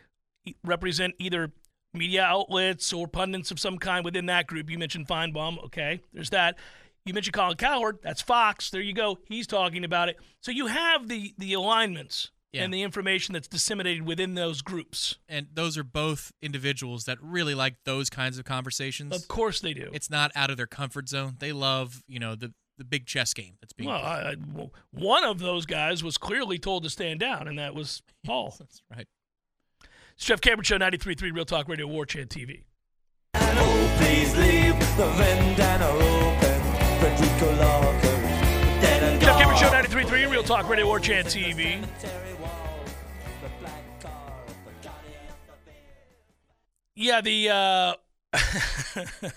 [SPEAKER 1] represent either media outlets or pundits of some kind within that group. You mentioned Finebaum. Okay, there's that. You mentioned Colin Cowherd. That's Fox. There you go. He's talking about it. So you have the the alignments
[SPEAKER 2] Yeah.
[SPEAKER 1] and the information that's disseminated within those groups.
[SPEAKER 2] and those are both individuals that really like those kinds of conversations.
[SPEAKER 1] Of course they do.
[SPEAKER 2] It's not out of their comfort zone. They love, you know, the the big chess game that's being
[SPEAKER 1] well,
[SPEAKER 2] played.
[SPEAKER 1] I, I, well, one of those guys was clearly told to stand down, and that was Paul.
[SPEAKER 2] That's right.
[SPEAKER 1] It's Jeff Cameron Show, 93.3 Real Talk Radio, War Chant TV.
[SPEAKER 6] Please leave the vendana open. Federico Locker.
[SPEAKER 1] Jeff Cameron Show,
[SPEAKER 6] gone.
[SPEAKER 1] 93.3 Real Talk Radio, War Chant TV. Yeah, the uh,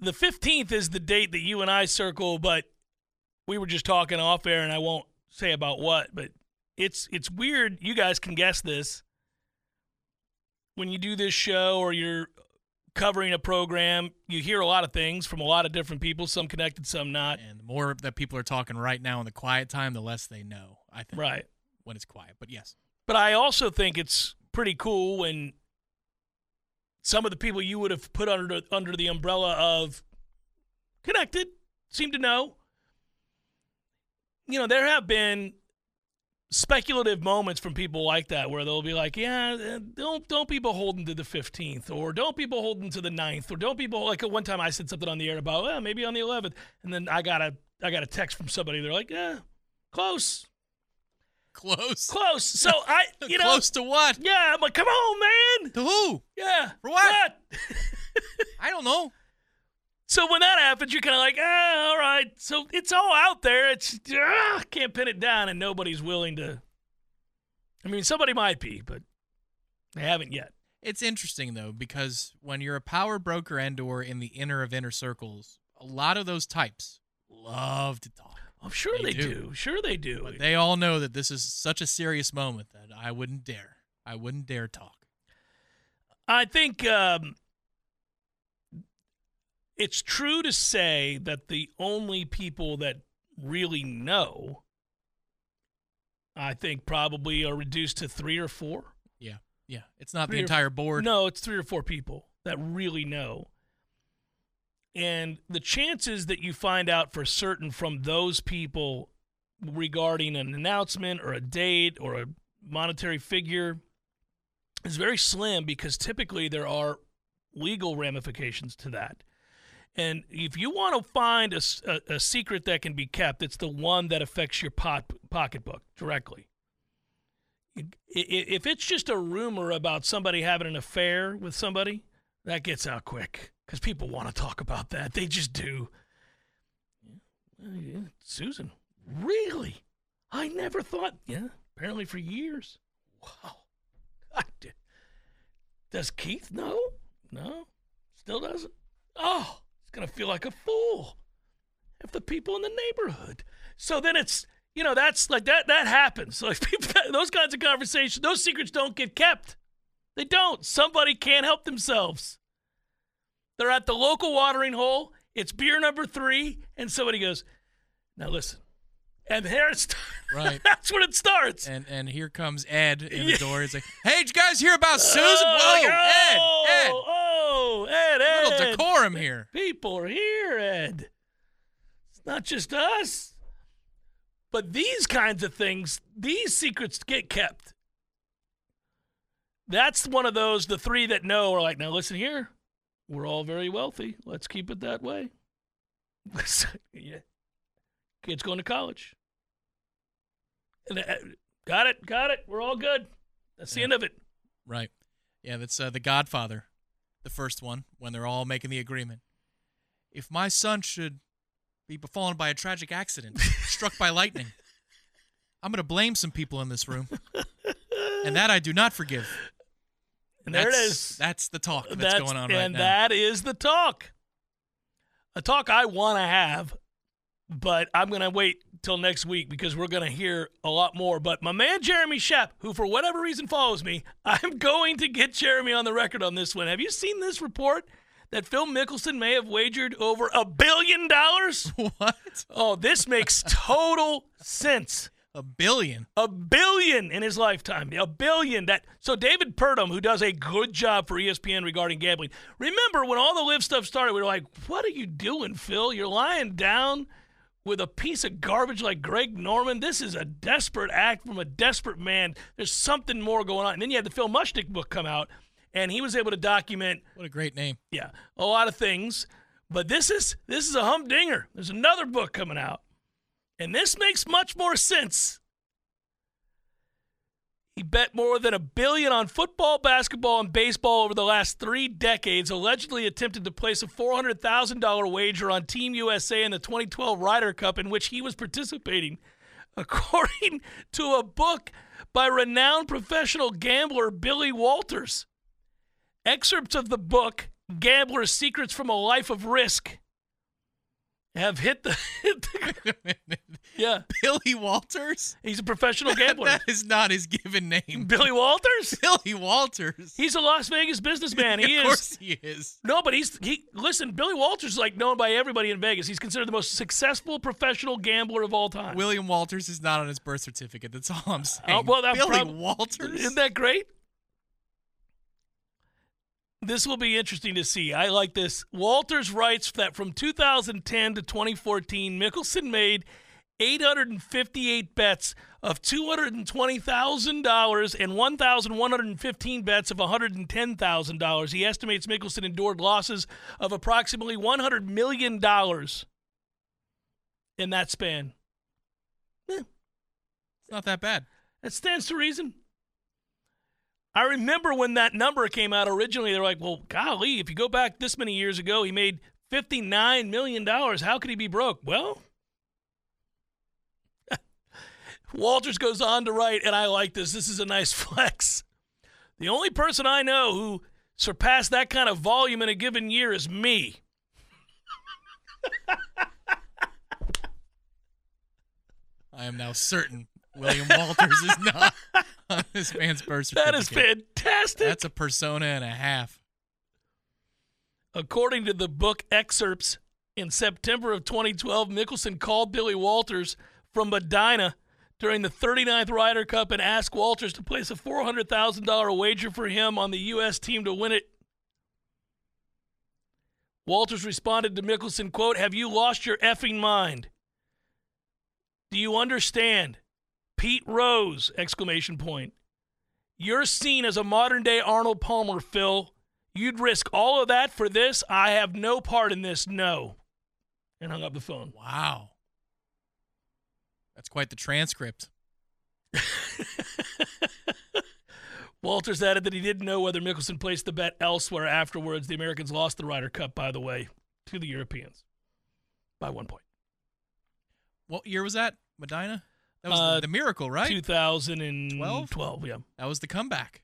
[SPEAKER 1] the fifteenth is the date that you and I circle, but we were just talking off air, and I won't say about what, but it's it's weird. You guys can guess this when you do this show or you're covering a program. You hear a lot of things from a lot of different people, some connected, some not.
[SPEAKER 2] And the more that people are talking right now in the quiet time, the less they know. I think
[SPEAKER 1] Right.
[SPEAKER 2] when it's quiet. But yes,
[SPEAKER 1] But I also think it's pretty cool when some of the people you would have put under under the umbrella of connected seem to know. You know, there have been speculative moments from people like that where they'll be like, "Yeah, uh, don't don't be beholden to the 15th or don't be beholden to the 9th or don't be behol-. like one time I said something on the air about, "Well, maybe on the 11th." And then I got a I got a text from somebody they're like, "Yeah, close."
[SPEAKER 2] close.
[SPEAKER 1] Close. So I, you know,
[SPEAKER 2] close to what?
[SPEAKER 1] yeah, I'm like, come on, man.
[SPEAKER 2] To who?
[SPEAKER 1] Yeah.
[SPEAKER 2] For what? I don't know.
[SPEAKER 1] So when that happens, you're kind of like, ah, all right. So it's all out there. It's ah, can't pin it down, and nobody's willing to. I mean, somebody might be, but they haven't yet.
[SPEAKER 2] It's interesting though because when you're a power broker and or in the inner of inner circles, a lot of those types love to talk.
[SPEAKER 1] I'm sure they,
[SPEAKER 2] They
[SPEAKER 1] do.
[SPEAKER 2] do.
[SPEAKER 1] Sure they do.
[SPEAKER 2] But they all know that this is such a serious moment that I wouldn't dare. I wouldn't dare talk.
[SPEAKER 1] I think um, it's true to say that the only people that really know, I think, probably are reduced to three or four.
[SPEAKER 2] Yeah. Yeah. It's not
[SPEAKER 1] Three
[SPEAKER 2] the entire board.
[SPEAKER 1] No, it's three or four people that really know. And the chances that you find out for certain from those people regarding an announcement or a date or a monetary figure is very slim because typically there are legal ramifications to that. And if you want to find a a secret that can be kept, it's the one that affects your pot, pocketbook directly. If it's just a rumor about somebody having an affair with somebody, that gets out quick because people want to talk about that. They just do. Yeah, yeah, Susan, really? I never thought. Yeah, apparently for years. Wow. I did. Does Keith know? No, still doesn't. Oh, he's gonna feel like a fool. if the people in the neighborhood. So then it's you know that's like that that happens. Like people, those kinds of conversations, those secrets don't get kept. They don't. Somebody can't help themselves. They're at the local watering hole. It's beer number three, and somebody goes, "Now listen." And there it's
[SPEAKER 2] Right.
[SPEAKER 1] that's when it starts.
[SPEAKER 2] And and here comes Ed in the door. He's like, "Hey, did you guys hear about Susan?
[SPEAKER 1] Oh,
[SPEAKER 2] Whoa,
[SPEAKER 1] like,
[SPEAKER 2] Ed, Ed,
[SPEAKER 1] oh, Ed, Ed,
[SPEAKER 2] little decorum here."
[SPEAKER 1] People are here, Ed. It's not just us. But these kinds of things, these secrets get kept. That's one of those, the three that know are like, now listen here, we're all very wealthy. Let's keep it that way. yeah. Kids going to college. And, uh, got it, got it. We're all good. That's the
[SPEAKER 2] Yeah.
[SPEAKER 1] end of it.
[SPEAKER 2] Right. Yeah, that's uh, the Godfather, the first one when they're all making the agreement. If my son should be befallen by a tragic accident, struck by lightning, I'm going to blame some people in this room, and that I do not forgive.
[SPEAKER 1] And there it
[SPEAKER 2] That's-
[SPEAKER 1] is.
[SPEAKER 2] That's the talk that's, going on right
[SPEAKER 1] and
[SPEAKER 2] now.
[SPEAKER 1] And that is the talk. A talk I want to have, but I'm going to wait till next week because we're going to hear a lot more. But my man Jeremy Shep, who for whatever reason follows me, I'm going to get Jeremy on the record on this one. Have you seen this report that Phil Mickelson may have wagered over a billion dollars?
[SPEAKER 2] what?
[SPEAKER 1] Oh, this makes total sense.
[SPEAKER 2] A billion.
[SPEAKER 1] A billion in his lifetime. A billion. That so David Purdum, who does a good job for ESPN regarding gambling. Remember when all the live stuff started, we were like, "What are you doing, Phil? You're lying down with a piece of garbage like Greg Norman. This is a desperate act from a desperate man. There's something more going on." And then you had the Phil Mushnick book come out, and he was able to document
[SPEAKER 2] What a great name.
[SPEAKER 1] yeah, a lot of things. But this is this is a humdinger. There's another book coming out. And this makes much more sense. He bet more than a billion on football, basketball, and baseball over the last three decades, allegedly attempted to place a $400,000 wager on Team USA in the 2012 Ryder Cup in which he was participating. According to a book by renowned professional gambler Billy Walters. Excerpts of the book, Gambler's Secrets from a Life of Risk, have hit the. hit the- yeah,
[SPEAKER 2] Billy Walters?
[SPEAKER 1] he's a professional gambler.
[SPEAKER 2] that is not his given name.
[SPEAKER 1] Billy Walters?
[SPEAKER 2] Billy Walters.
[SPEAKER 1] He's a Las Vegas businessman. He
[SPEAKER 2] of
[SPEAKER 1] is.
[SPEAKER 2] Of course he is.
[SPEAKER 1] No, but he's he. Listen, Billy Walters is like known by everybody in Vegas. He's considered the most successful professional gambler of all time.
[SPEAKER 2] William Walters is not on his birth certificate. That's all I'm uh, saying.
[SPEAKER 1] Oh, well, that
[SPEAKER 2] Billy
[SPEAKER 1] prob-
[SPEAKER 2] Walters.
[SPEAKER 1] Isn't that great? This will be interesting to see. I like this. Walters writes that from 2010 to 2014, Mickelson made 858 bets of $220,000 and 1,115 bets of $110,000. He estimates Mickelson endured losses of approximately $100 million in that span. Eh,
[SPEAKER 2] It's not that bad.
[SPEAKER 1] that stands to reason. I remember when that number came out originally, they were like, well, golly, if you go back this many years ago, he made $59 million. How could he be broke? Well, Walters goes on to write, and I like this. This is a nice flex. The only person I know who surpassed that kind of volume in a given year is me.
[SPEAKER 2] I am now certain William Walters is not on this man's birth
[SPEAKER 1] That is fantastic.
[SPEAKER 2] That's a persona and a half.
[SPEAKER 1] According to the book excerpts, in September of 2012, Mickelson called Billy Walters from Medinah during the 39th Ryder Cup and asked Walters to place a $400,000 wager for him on the U.S. team to win it. Walters responded to Mickelson, quote, Have you lost your effing mind? Do you understand? Pete Rose, exclamation point. You're seen as a modern day Arnold Palmer, Phil. You'd risk all of that for this? I have no part in this, no. And hung up the phone.
[SPEAKER 2] Wow. That's quite the transcript.
[SPEAKER 1] Walters added that he didn't know whether Mickelson placed the bet elsewhere afterwards. The Americans lost the Ryder Cup, by the way, to the Europeans by one point.
[SPEAKER 2] What year was that? Medinah? That was
[SPEAKER 1] Uh,
[SPEAKER 2] the, the miracle, right?
[SPEAKER 1] 2012,
[SPEAKER 2] 12?
[SPEAKER 1] yeah.
[SPEAKER 2] That was the comeback.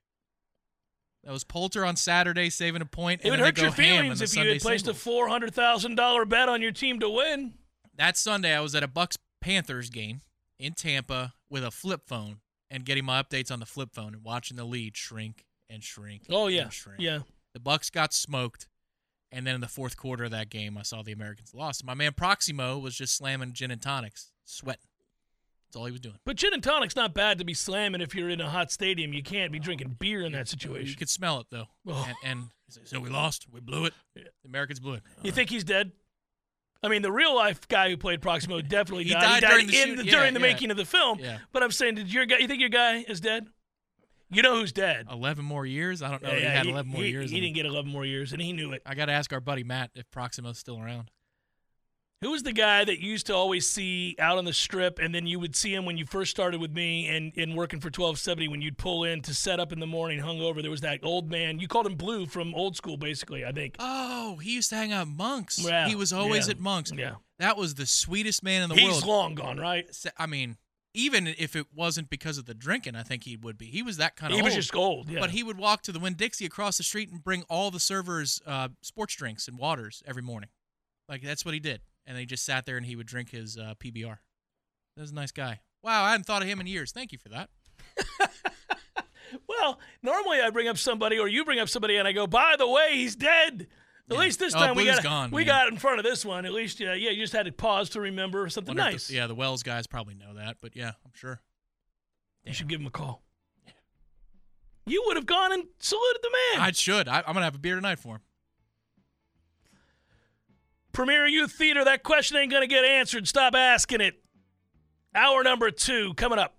[SPEAKER 2] That was Poulter on Saturday saving a point.
[SPEAKER 1] It
[SPEAKER 2] and
[SPEAKER 1] would hurt your
[SPEAKER 2] go ham in
[SPEAKER 1] feelings if you had placed
[SPEAKER 2] singles.
[SPEAKER 1] a $400,000 bet on your team to win.
[SPEAKER 2] that Sunday I was at a Bucks Panthers game in Tampa with a flip phone and getting my updates on the flip phone and watching the lead shrink and shrink.
[SPEAKER 1] Oh yeah,
[SPEAKER 2] shrink.
[SPEAKER 1] yeah.
[SPEAKER 2] The Bucks got smoked, and then in the fourth quarter of that game, I saw the Americans lost. My man Proximo was just slamming gin and tonics, sweating. That's all he was doing.
[SPEAKER 1] But gin and tonic's not bad to be slamming if you're in a hot stadium. You can't be drinking beer in that situation.
[SPEAKER 2] You could smell it though.
[SPEAKER 1] Oh.
[SPEAKER 2] And, and so we lost. We blew it. The Americans blew it.
[SPEAKER 1] You think he's dead? I mean, the real life guy who played Proximo definitely
[SPEAKER 2] He
[SPEAKER 1] died.
[SPEAKER 2] died during the
[SPEAKER 1] in
[SPEAKER 2] shoot-
[SPEAKER 1] the,
[SPEAKER 2] yeah,
[SPEAKER 1] the
[SPEAKER 2] yeah.
[SPEAKER 1] making of the film.
[SPEAKER 2] Yeah.
[SPEAKER 1] But I'm saying, did your guy? You think your guy is dead? You know who's dead?
[SPEAKER 2] Eleven more years. I don't know.
[SPEAKER 1] Yeah,
[SPEAKER 2] he had
[SPEAKER 1] he-
[SPEAKER 2] eleven more
[SPEAKER 1] he-
[SPEAKER 2] years.
[SPEAKER 1] He didn't get 11 more years, and he knew it.
[SPEAKER 2] I got to ask our buddy Matt if Proximo's still around.
[SPEAKER 1] Who was the guy that you used to always see out on the strip, and then you would see him when you first started with me and, and working for 1270 when you'd pull in to set up in the morning, hungover? There was that old man. You called him Blue from old school, basically, I think.
[SPEAKER 2] Oh, he used to hang out at Monk's.
[SPEAKER 1] Yeah,
[SPEAKER 2] he was always
[SPEAKER 1] yeah,
[SPEAKER 2] at Monk's.
[SPEAKER 1] yeah.
[SPEAKER 2] That was the sweetest man in the
[SPEAKER 1] He's
[SPEAKER 2] world.
[SPEAKER 1] He's long gone, right?
[SPEAKER 2] I mean, even if it wasn't because of the drinking, I think he would be. He was that kind of
[SPEAKER 1] He was just old, yeah.
[SPEAKER 2] But he would walk to the Winn Dixie across the street and bring all the servers uh, sports drinks and waters every morning. Like that's what he did. And he just sat there and he would drink his uh, PBR. That was a nice guy. Wow, I hadn't thought of him in years. Thank you for that.
[SPEAKER 1] Well, normally I bring up somebody or you bring up somebody and I go, by the way, he's dead. At
[SPEAKER 2] Yeah.
[SPEAKER 1] least this
[SPEAKER 2] Oh,
[SPEAKER 1] time we got
[SPEAKER 2] gone,
[SPEAKER 1] we
[SPEAKER 2] man.
[SPEAKER 1] got in front of this one. At least, yeah, yeah. You just had to pause to remember something
[SPEAKER 2] Wonder
[SPEAKER 1] nice.
[SPEAKER 2] the- yeah, the Wells guys probably know that, but yeah, I'm sure.
[SPEAKER 1] You should give him a call. You would have gone and saluted the man.
[SPEAKER 2] I should. I, I'm gonna have a beer tonight for him.
[SPEAKER 1] Premier Youth Theater. That question ain't gonna get answered. Stop asking it. Hour number two coming up.